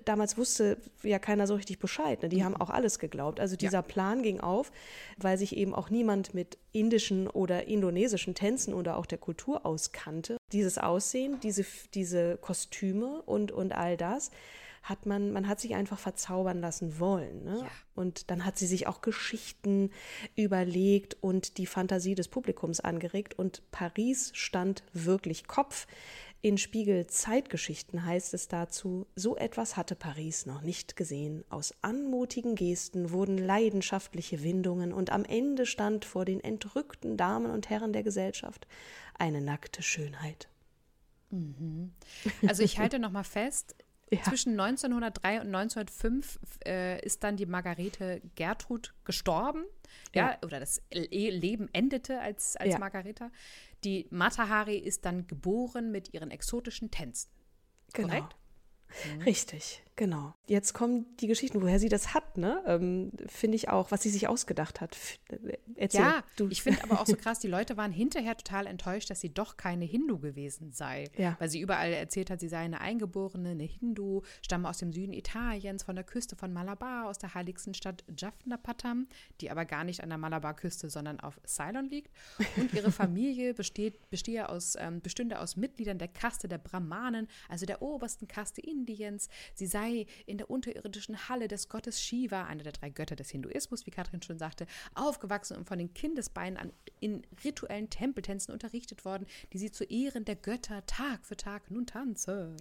damals wusste ja keiner so richtig Bescheid. Ne? Die mhm. haben auch alles geglaubt. Also dieser ja. Plan ging auf, weil sich eben auch niemand mit indischen oder indonesischen Tänzen oder auch der Kultur auskannte. Dieses Aussehen, diese, diese Kostüme und, und all das hat man, man hat sich einfach verzaubern lassen wollen. Ne? Ja. Und dann hat sie sich auch Geschichten überlegt und die Fantasie des Publikums angeregt. Und Paris stand wirklich Kopf. In Spiegel Zeitgeschichten heißt es dazu, so etwas hatte Paris noch nicht gesehen. Aus anmutigen Gesten wurden leidenschaftliche Windungen und am Ende stand vor den entrückten Damen und Herren der Gesellschaft eine nackte Schönheit. Mhm. Also ich halte noch mal fest, ja. Zwischen 1903 und 1905 äh, ist dann die Margarete Gertrud gestorben. Ja, ja oder das Leben endete als, als ja. Margareta. Die Matahari ist dann geboren mit ihren exotischen Tänzen. Genau. Korrekt? Mhm. Richtig, genau. Jetzt kommen die Geschichten, woher sie das hat, ne? Ähm, finde ich auch, was sie sich ausgedacht hat. Erzähl, ja, du. ich finde aber auch so krass, die Leute waren hinterher total enttäuscht, dass sie doch keine Hindu gewesen sei. Ja. Weil sie überall erzählt hat, sie sei eine Eingeborene, eine Hindu, stamme aus dem Süden Italiens, von der Küste von Malabar, aus der heiligsten Stadt Jaffnapatam, die aber gar nicht an der Malabar-Küste, sondern auf Ceylon liegt. Und ihre Familie besteht, bestehe aus, ähm, bestünde aus Mitgliedern der Kaste der Brahmanen, also der obersten Kaste Indiens. Sie sei in der unterirdischen Halle des Gottes Shiva, einer der drei Götter des Hinduismus, wie Katrin schon sagte, aufgewachsen und von den Kindesbeinen an in rituellen Tempeltänzen unterrichtet worden, die sie zu Ehren der Götter Tag für Tag nun tanze.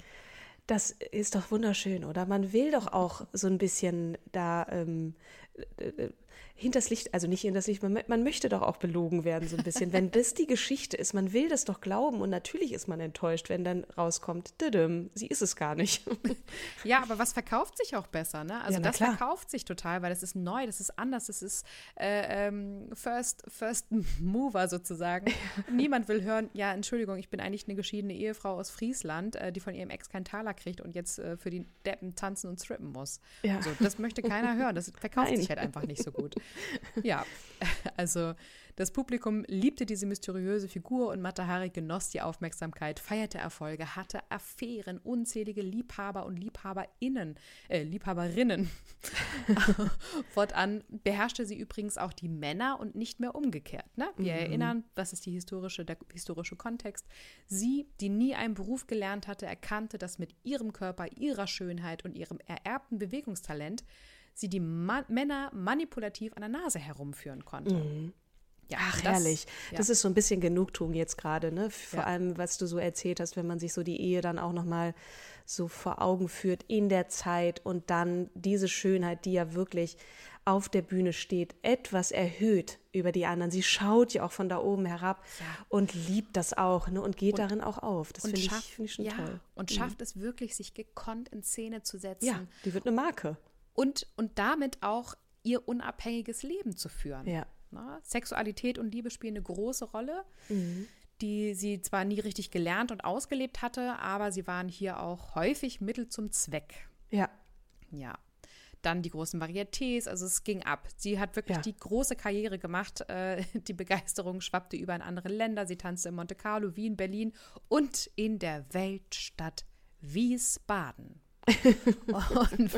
Das ist doch wunderschön, oder? Man will doch auch so ein bisschen da ähm, äh, hinters Licht, also nicht hinters Licht, man, man, möchte doch auch belogen werden so ein bisschen. wenn das die Geschichte ist, man will das doch glauben und natürlich ist man enttäuscht, wenn dann rauskommt, sie ist es gar nicht. ja, aber was verkauft sich auch besser, ne? Also ja, das klar. verkauft sich total, weil das ist neu, das ist anders, das ist äh, ähm, First, First Mover sozusagen. Niemand will hören, ja, Entschuldigung, ich bin eigentlich eine geschiedene Ehefrau aus Friesland, äh, die von ihrem Ex keinen Taler kriegt und jetzt äh, für die Deppen tanzen und strippen muss. Ja. Also, das möchte keiner hören, das verkauft Nein. sich halt einfach nicht so gut. Ja, also das Publikum liebte diese mysteriöse Figur und Matahari genoss die Aufmerksamkeit, feierte Erfolge, hatte Affären, unzählige Liebhaber und Liebhaberinnen, äh, Liebhaberinnen. Fortan beherrschte sie übrigens auch die Männer und nicht mehr umgekehrt. Ne? Wir mhm. erinnern, was ist die historische, der historische Kontext. Sie, die nie einen Beruf gelernt hatte, erkannte, dass mit ihrem Körper, ihrer Schönheit und ihrem ererbten Bewegungstalent sie die Ma Männer manipulativ an der Nase herumführen konnte. Mhm. Ja, Ach, das, herrlich. Ja. Das ist so ein bisschen Genugtuung jetzt gerade, ne? Vor ja. allem, was du so erzählt hast, wenn man sich so die Ehe dann auch nochmal so vor Augen führt in der Zeit und dann diese Schönheit, die ja wirklich auf der Bühne steht, etwas erhöht über die anderen. Sie schaut ja auch von da oben herab ja. und liebt das auch ne? und geht und, darin auch auf. Das finde ich, find ich schon ja, toll. Und mhm. schafft es wirklich, sich gekonnt in Szene zu setzen. Ja, die wird eine Marke und, und damit auch ihr unabhängiges Leben zu führen. Ja. Na, Sexualität und Liebe spielen eine große Rolle, mhm. die sie zwar nie richtig gelernt und ausgelebt hatte, aber sie waren hier auch häufig Mittel zum Zweck. Ja. Ja. Dann die großen Varietés, also es ging ab. Sie hat wirklich ja. die große Karriere gemacht. Äh, die Begeisterung schwappte über in andere Länder. Sie tanzte in Monte Carlo, Wien, Berlin und in der Weltstadt Wiesbaden. Und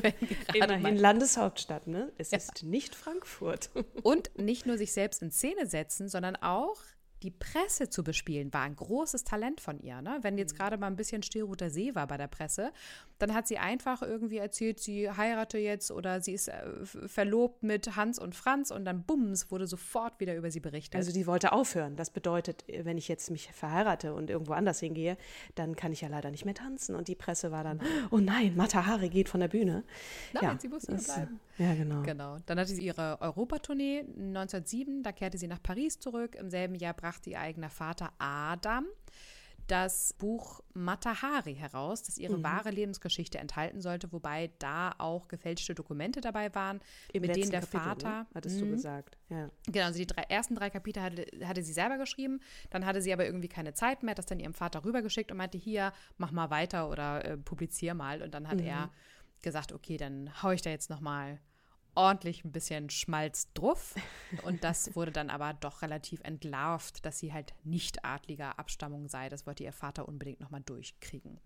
Immerhin Landeshauptstadt, ne? Es ja. ist nicht Frankfurt. und nicht nur sich selbst in Szene setzen, sondern auch die Presse zu bespielen, war ein großes Talent von ihr. Ne? Wenn jetzt mhm. gerade mal ein bisschen Stillroter See war bei der Presse, dann hat sie einfach irgendwie erzählt, sie heirate jetzt oder sie ist äh, verlobt mit Hans und Franz und dann bums, wurde sofort wieder über sie berichtet. Also die wollte aufhören. Das bedeutet, wenn ich jetzt mich verheirate und irgendwo anders hingehe, dann kann ich ja leider nicht mehr tanzen. Und die Presse war dann, oh nein, Mata Hari geht von der Bühne. Nein, ja, sie muss hier bleiben. Ja, genau. Genau. Dann hatte sie ihre Europatournee 1907, da kehrte sie nach Paris zurück. Im selben Jahr brachte ihr eigener Vater Adam das Buch Matahari heraus, das ihre mhm. wahre Lebensgeschichte enthalten sollte, wobei da auch gefälschte Dokumente dabei waren, Im mit denen der Kapitel, ne? Vater. Ne? Hattest du mhm. gesagt, ja. Genau, also die drei, ersten drei Kapitel hatte, hatte sie selber geschrieben, dann hatte sie aber irgendwie keine Zeit mehr, hat das dann ihrem Vater rübergeschickt und meinte, hier, mach mal weiter oder äh, publizier mal. Und dann hat mhm. er gesagt, okay, dann hau ich da jetzt nochmal ordentlich ein bisschen Schmalz drauf. Und das wurde dann aber doch relativ entlarvt, dass sie halt nicht adliger Abstammung sei. Das wollte ihr Vater unbedingt nochmal durchkriegen.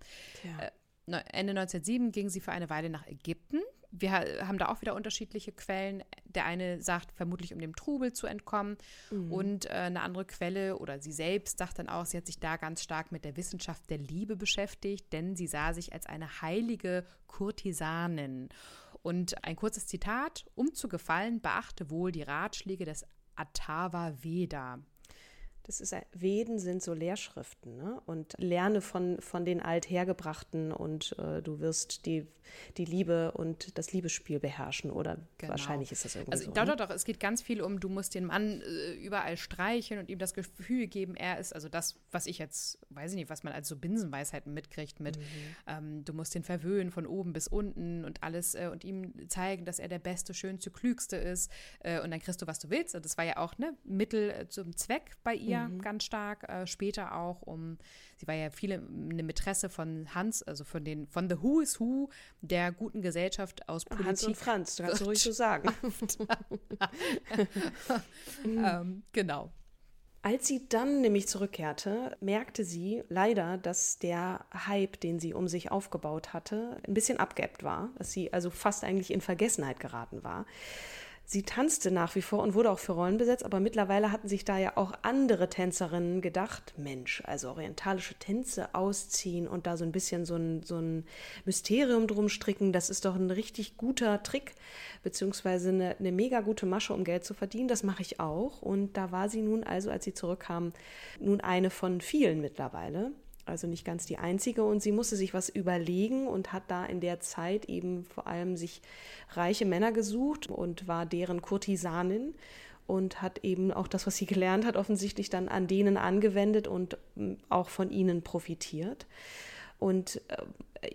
Äh, Ende 1907 ging sie für eine Weile nach Ägypten. Wir haben da auch wieder unterschiedliche Quellen. Der eine sagt, vermutlich um dem Trubel zu entkommen. Mhm. Und äh, eine andere Quelle oder sie selbst sagt dann auch, sie hat sich da ganz stark mit der Wissenschaft der Liebe beschäftigt, denn sie sah sich als eine heilige Kurtisanin. Und ein kurzes Zitat, um zu gefallen, beachte wohl die Ratschläge des Atava Veda. Das ist, Veden sind so Lehrschriften ne? und lerne von, von den Althergebrachten und äh, du wirst die, die Liebe und das Liebesspiel beherrschen oder genau. wahrscheinlich ist das irgendwie also, so. Doch, ne? doch, doch, es geht ganz viel um, du musst den Mann äh, überall streicheln und ihm das Gefühl geben, er ist, also das, was ich jetzt, weiß ich nicht, was man als so Binsenweisheiten mitkriegt mit, mhm. ähm, du musst den verwöhnen von oben bis unten und alles äh, und ihm zeigen, dass er der Beste, Schönste, Klügste ist äh, und dann kriegst du, was du willst. Und das war ja auch ne, Mittel äh, zum Zweck bei ihr Maria mhm. ganz stark, äh, später auch um, sie war ja viele eine Mätresse von Hans, also von den, von The Who is Who der guten Gesellschaft aus Politik. Hans und Franz, das kannst du ruhig so sagen. ähm, genau. Als sie dann nämlich zurückkehrte, merkte sie leider, dass der Hype, den sie um sich aufgebaut hatte, ein bisschen abgeebbt war, dass sie also fast eigentlich in Vergessenheit geraten war. Sie tanzte nach wie vor und wurde auch für Rollen besetzt, aber mittlerweile hatten sich da ja auch andere Tänzerinnen gedacht, Mensch, also orientalische Tänze ausziehen und da so ein bisschen so ein, so ein Mysterium drum stricken, das ist doch ein richtig guter Trick, beziehungsweise eine, eine mega gute Masche, um Geld zu verdienen. Das mache ich auch. Und da war sie nun also, als sie zurückkam, nun eine von vielen mittlerweile also nicht ganz die einzige. Und sie musste sich was überlegen und hat da in der Zeit eben vor allem sich reiche Männer gesucht und war deren Kurtisanin und hat eben auch das, was sie gelernt hat, offensichtlich dann an denen angewendet und mm, auch von ihnen profitiert. Und äh,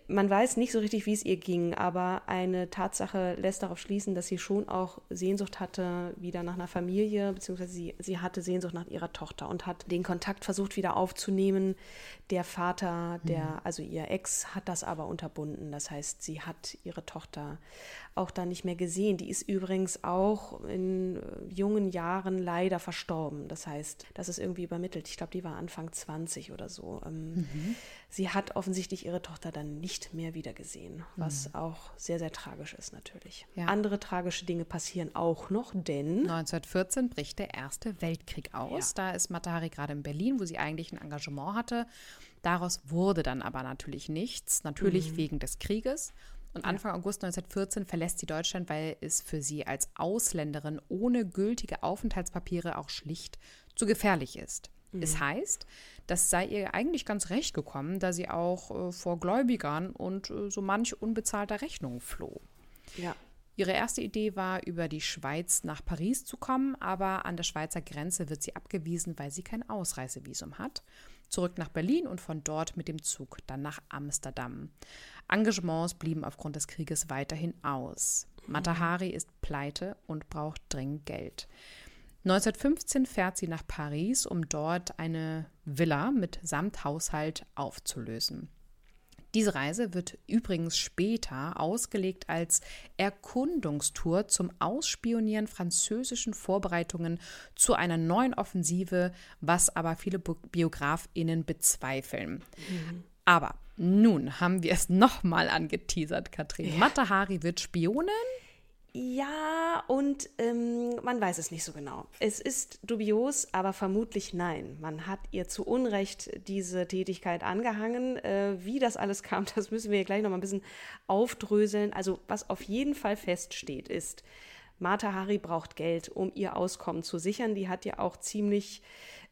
man weiß nicht so richtig, wie es ihr ging, aber eine Tatsache lässt darauf schließen, dass sie schon auch Sehnsucht hatte wieder nach einer Familie, beziehungsweise sie, sie hatte Sehnsucht nach ihrer Tochter und hat den Kontakt versucht wieder aufzunehmen. Der Vater, der, mhm. also ihr Ex, hat das aber unterbunden. Das heißt, sie hat ihre Tochter auch dann nicht mehr gesehen. Die ist übrigens auch in äh, jungen Jahren leider verstorben. Das heißt, das ist irgendwie übermittelt. Ich glaube, die war Anfang 20 oder so. Ähm, mhm. Sie hat offensichtlich ihre Tochter dann nicht mehr wiedergesehen, was mhm. auch sehr, sehr tragisch ist natürlich. Ja. Andere tragische Dinge passieren auch noch, denn 1914 bricht der Erste Weltkrieg aus. Ja. Da ist Matahari gerade in Berlin, wo sie eigentlich ein Engagement hatte. Daraus wurde dann aber natürlich nichts, natürlich mhm. wegen des Krieges. Und Anfang August 1914 verlässt sie Deutschland, weil es für sie als Ausländerin ohne gültige Aufenthaltspapiere auch schlicht zu gefährlich ist. Mhm. Es heißt, das sei ihr eigentlich ganz recht gekommen, da sie auch äh, vor Gläubigern und äh, so manch unbezahlter Rechnung floh. Ja. Ihre erste Idee war, über die Schweiz nach Paris zu kommen, aber an der Schweizer Grenze wird sie abgewiesen, weil sie kein Ausreisevisum hat. Zurück nach Berlin und von dort mit dem Zug dann nach Amsterdam. Engagements blieben aufgrund des Krieges weiterhin aus. Matahari ist pleite und braucht dringend Geld. 1915 fährt sie nach Paris, um dort eine Villa mit Samthaushalt aufzulösen. Diese Reise wird übrigens später ausgelegt als Erkundungstour zum Ausspionieren französischen Vorbereitungen zu einer neuen Offensive, was aber viele Biografinnen bezweifeln. Mhm. Aber nun haben wir es nochmal angeteasert, Katrin. Ja. Matahari wird Spionin. Ja, und ähm, man weiß es nicht so genau. Es ist dubios, aber vermutlich nein. Man hat ihr zu Unrecht diese Tätigkeit angehangen. Äh, wie das alles kam, das müssen wir gleich noch mal ein bisschen aufdröseln. Also, was auf jeden Fall feststeht, ist, Martha Hari braucht Geld, um ihr Auskommen zu sichern. Die hat ja auch ziemlich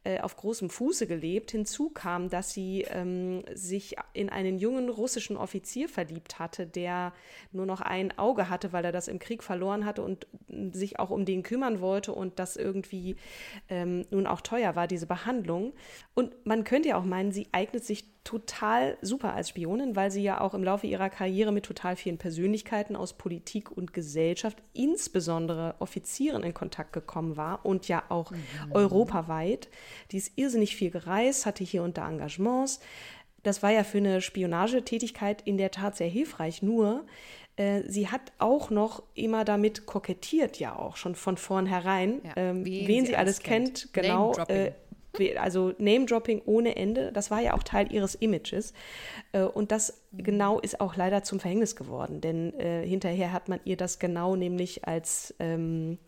äh, auf großem Fuße gelebt. Hinzu kam, dass sie ähm, sich in einen jungen russischen Offizier verliebt hatte, der nur noch ein Auge hatte, weil er das im Krieg verloren hatte und sich auch um den kümmern wollte und das irgendwie ähm, nun auch teuer war, diese Behandlung. Und man könnte ja auch meinen, sie eignet sich total super als Spionin, weil sie ja auch im Laufe ihrer Karriere mit total vielen Persönlichkeiten aus Politik und Gesellschaft, insbesondere Offizieren, in Kontakt gekommen war und ja auch mhm. europaweit. Die ist irrsinnig viel gereist, hatte hier und da Engagements. Das war ja für eine Spionagetätigkeit in der Tat sehr hilfreich. Nur äh, sie hat auch noch immer damit kokettiert, ja auch schon von vornherein, ja, ähm, wen sie, alles kennt, kennt genau also Name-Dropping ohne Ende, das war ja auch Teil ihres Images. Äh, und das genau ist auch leider zum Verhängnis geworden, denn äh, hinterher hat man ihr das genau nämlich als, ähm,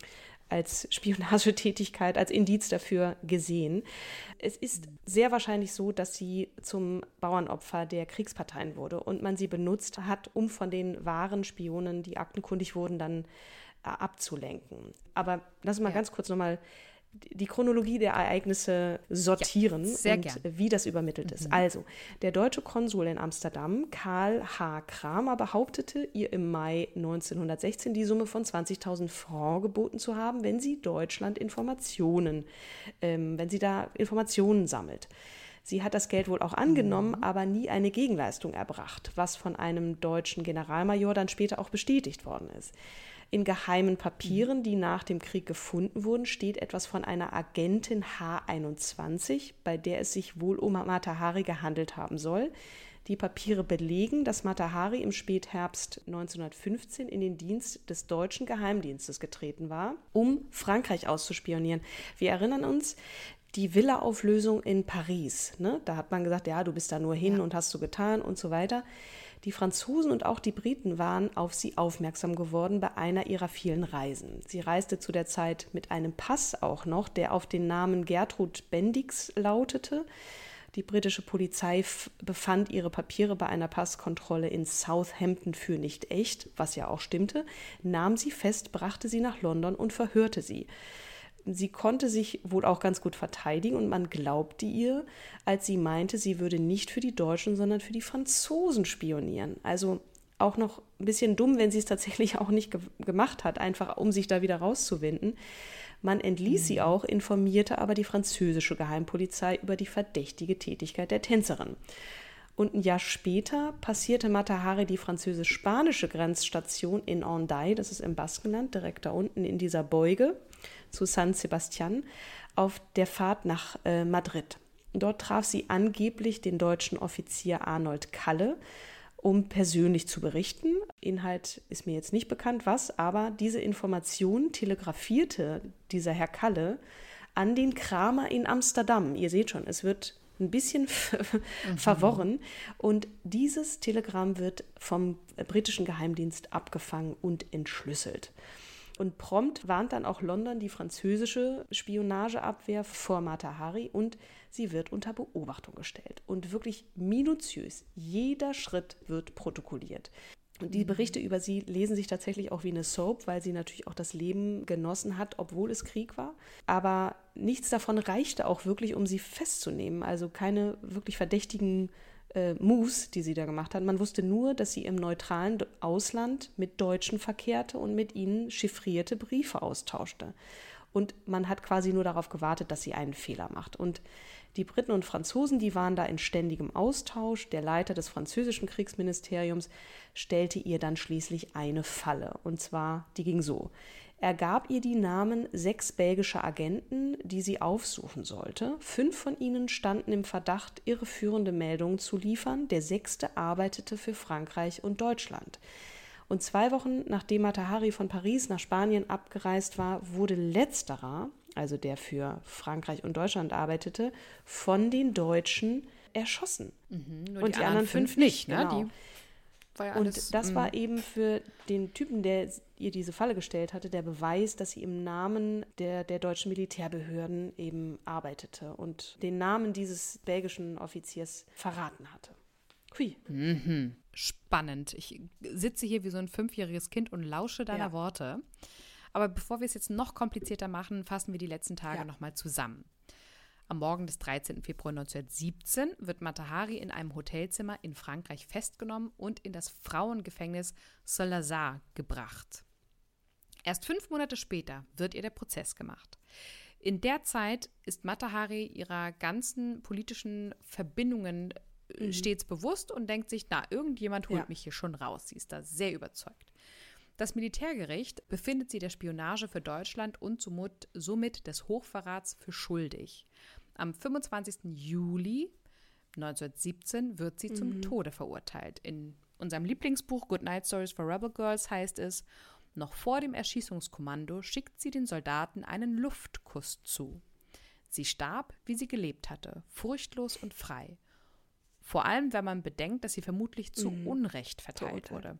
als Spionagetätigkeit, als Indiz dafür gesehen. Es ist sehr wahrscheinlich so, dass sie zum Bauernopfer der Kriegsparteien wurde und man sie benutzt hat, um von den wahren Spionen, die aktenkundig wurden, dann äh, abzulenken. Aber lass uns mal ja. ganz kurz nochmal die Chronologie der Ereignisse sortieren ja, und gern. wie das übermittelt mhm. ist. Also, der deutsche Konsul in Amsterdam, Karl H. Kramer, behauptete, ihr im Mai 1916 die Summe von 20.000 Francs geboten zu haben, wenn sie Deutschland Informationen, ähm, wenn sie da Informationen sammelt. Sie hat das Geld wohl auch angenommen, mhm. aber nie eine Gegenleistung erbracht, was von einem deutschen Generalmajor dann später auch bestätigt worden ist. In geheimen Papieren, die nach dem Krieg gefunden wurden, steht etwas von einer Agentin H21, bei der es sich wohl um Matahari gehandelt haben soll. Die Papiere belegen, dass Matahari im Spätherbst 1915 in den Dienst des deutschen Geheimdienstes getreten war, um Frankreich auszuspionieren. Wir erinnern uns, die Villa-Auflösung in Paris. Ne? Da hat man gesagt, ja, du bist da nur hin ja. und hast so getan und so weiter. Die Franzosen und auch die Briten waren auf sie aufmerksam geworden bei einer ihrer vielen Reisen. Sie reiste zu der Zeit mit einem Pass auch noch, der auf den Namen Gertrud Bendix lautete. Die britische Polizei befand ihre Papiere bei einer Passkontrolle in Southampton für nicht echt, was ja auch stimmte, nahm sie fest, brachte sie nach London und verhörte sie sie konnte sich wohl auch ganz gut verteidigen und man glaubte ihr, als sie meinte, sie würde nicht für die Deutschen, sondern für die Franzosen spionieren. Also auch noch ein bisschen dumm, wenn sie es tatsächlich auch nicht ge gemacht hat, einfach um sich da wieder rauszuwinden. Man entließ mhm. sie auch, informierte aber die französische Geheimpolizei über die verdächtige Tätigkeit der Tänzerin. Und ein Jahr später passierte Matahari die französisch-spanische Grenzstation in Hendaye, das ist im Baskenland, direkt da unten in dieser Beuge zu San Sebastian auf der Fahrt nach äh, Madrid. Dort traf sie angeblich den deutschen Offizier Arnold Kalle, um persönlich zu berichten. Inhalt ist mir jetzt nicht bekannt, was, aber diese Information telegrafierte dieser Herr Kalle an den Kramer in Amsterdam. Ihr seht schon, es wird ein bisschen mhm. verworren. Und dieses Telegramm wird vom britischen Geheimdienst abgefangen und entschlüsselt. Und prompt warnt dann auch London die französische Spionageabwehr vor Matahari und sie wird unter Beobachtung gestellt. Und wirklich minutiös, jeder Schritt wird protokolliert. Und die Berichte über sie lesen sich tatsächlich auch wie eine Soap, weil sie natürlich auch das Leben genossen hat, obwohl es Krieg war. Aber nichts davon reichte auch wirklich, um sie festzunehmen. Also keine wirklich verdächtigen äh, Moves, die sie da gemacht hat. Man wusste nur, dass sie im neutralen Ausland mit Deutschen verkehrte und mit ihnen chiffrierte Briefe austauschte. Und man hat quasi nur darauf gewartet, dass sie einen Fehler macht. Und die Briten und Franzosen, die waren da in ständigem Austausch. Der Leiter des französischen Kriegsministeriums stellte ihr dann schließlich eine Falle. Und zwar, die ging so. Er gab ihr die Namen sechs belgischer Agenten, die sie aufsuchen sollte. Fünf von ihnen standen im Verdacht, irreführende Meldungen zu liefern. Der sechste arbeitete für Frankreich und Deutschland. Und zwei Wochen nachdem Matahari von Paris nach Spanien abgereist war, wurde letzterer, also der für Frankreich und Deutschland arbeitete, von den Deutschen erschossen. Mhm, und die, die, anderen fünf, nicht. Ne? Genau. Ja und das war mm. eben für den Typen, der ihr diese Falle gestellt hatte, der Beweis, dass sie im Namen der, der deutschen Militärbehörden eben arbeitete und den Namen dieses belgischen Offiziers verraten hatte. Hui. Mhm. Spannend. Ich sitze hier wie so ein fünfjähriges Kind und lausche deiner ja. Worte. Aber bevor wir es jetzt noch komplizierter machen, fassen wir die letzten Tage ja. nochmal zusammen. Am Morgen des 13. Februar 1917 wird Matahari in einem Hotelzimmer in Frankreich festgenommen und in das Frauengefängnis Saint-Lazare gebracht. Erst fünf Monate später wird ihr der Prozess gemacht. In der Zeit ist Matahari ihrer ganzen politischen Verbindungen äh, mhm. stets bewusst und denkt sich, na, irgendjemand holt ja. mich hier schon raus. Sie ist da sehr überzeugt. Das Militärgericht befindet sie der Spionage für Deutschland und somit, somit des Hochverrats für schuldig. Am 25. Juli 1917 wird sie mhm. zum Tode verurteilt. In unserem Lieblingsbuch Good Night Stories for Rebel Girls heißt es, noch vor dem Erschießungskommando schickt sie den Soldaten einen Luftkuss zu. Sie starb, wie sie gelebt hatte, furchtlos und frei. Vor allem, wenn man bedenkt, dass sie vermutlich zu mhm. Unrecht verteilt wurde.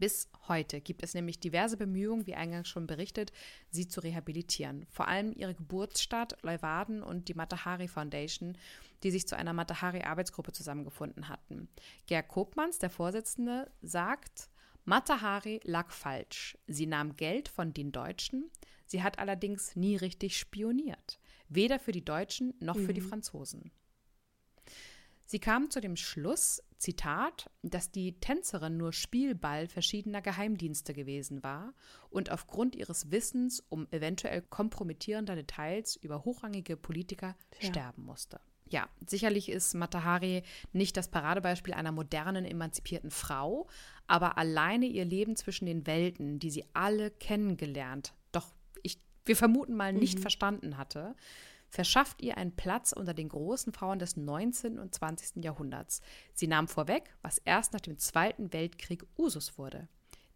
Bis heute gibt es nämlich diverse Bemühungen, wie eingangs schon berichtet, sie zu rehabilitieren. Vor allem ihre Geburtsstadt Leuwarden und die Matahari Foundation, die sich zu einer Matahari-Arbeitsgruppe zusammengefunden hatten. Gerd Kopmanns, der Vorsitzende, sagt, Matahari lag falsch. Sie nahm Geld von den Deutschen, sie hat allerdings nie richtig spioniert. Weder für die Deutschen noch mhm. für die mhm. Franzosen. Sie kam zu dem Schluss, Zitat, dass die Tänzerin nur Spielball verschiedener Geheimdienste gewesen war und aufgrund ihres Wissens um eventuell kompromittierender Details über hochrangige Politiker ja. sterben musste. Ja, sicherlich ist Matahari nicht das Paradebeispiel einer modernen, emanzipierten Frau, aber alleine ihr Leben zwischen den Welten, die sie alle kennengelernt, doch ich, wir vermuten mal nicht mhm. verstanden hatte, verschafft ihr einen Platz unter den großen Frauen des 19. und 20. Jahrhunderts. Sie nahm vorweg, was erst nach dem Zweiten Weltkrieg Usus wurde.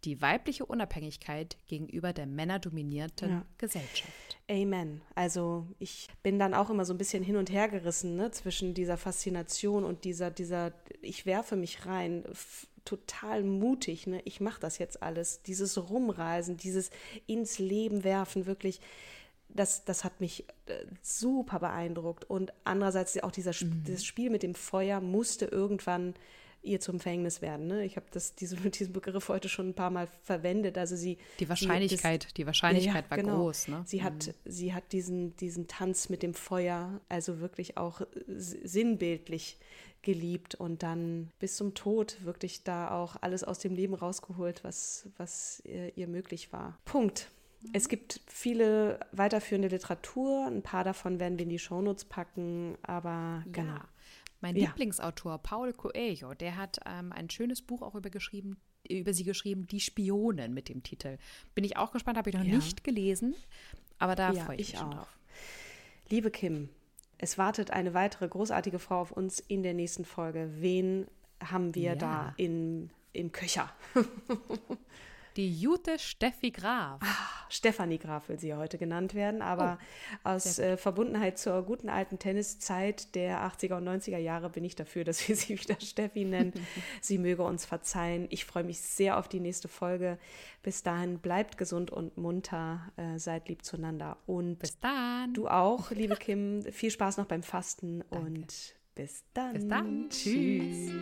Die weibliche Unabhängigkeit gegenüber der männerdominierten ja. Gesellschaft. Amen. Also ich bin dann auch immer so ein bisschen hin und her gerissen ne, zwischen dieser Faszination und dieser, dieser, ich werfe mich rein, total mutig, ne? ich mache das jetzt alles, dieses Rumreisen, dieses ins Leben werfen, wirklich das, das hat mich äh, super beeindruckt. Und andererseits auch dieser, mhm. dieses Spiel mit dem Feuer musste irgendwann ihr zum Verhängnis werden. Ne? Ich habe diese, diesen Begriff heute schon ein paar Mal verwendet. Also sie die Wahrscheinlichkeit, das, die Wahrscheinlichkeit ja, war genau. groß. Ne? Sie mhm. hat, sie hat diesen, diesen Tanz mit dem Feuer, also wirklich auch sinnbildlich geliebt und dann bis zum Tod wirklich da auch alles aus dem Leben rausgeholt, was, was ihr, ihr möglich war. Punkt. Es gibt viele weiterführende Literatur, ein paar davon werden wir in die Shownotes packen, aber ja. genau. Mein ja. Lieblingsautor Paul Coelho, der hat ähm, ein schönes Buch auch über, geschrieben, über sie geschrieben, Die Spionen mit dem Titel. Bin ich auch gespannt, habe ich noch ja. nicht gelesen, aber da freue ich mich schon drauf. Liebe Kim, es wartet eine weitere großartige Frau auf uns in der nächsten Folge. Wen haben wir da in, im Köcher? Die Jute Steffi Graf. Ah, Stefanie Graf will sie heute genannt werden, aber oh, aus äh, Verbundenheit zur guten alten Tenniszeit der 80er und 90er Jahre bin ich dafür, dass wir sie wieder Steffi nennen. sie möge uns verzeihen. Ich freue mich sehr auf die nächste Folge. Bis dahin bleibt gesund und munter, äh, seid lieb zueinander und bis dann. Du auch, liebe Kim. Viel Spaß noch beim Fasten Danke. und bis dann. Bis dann. Tschüss.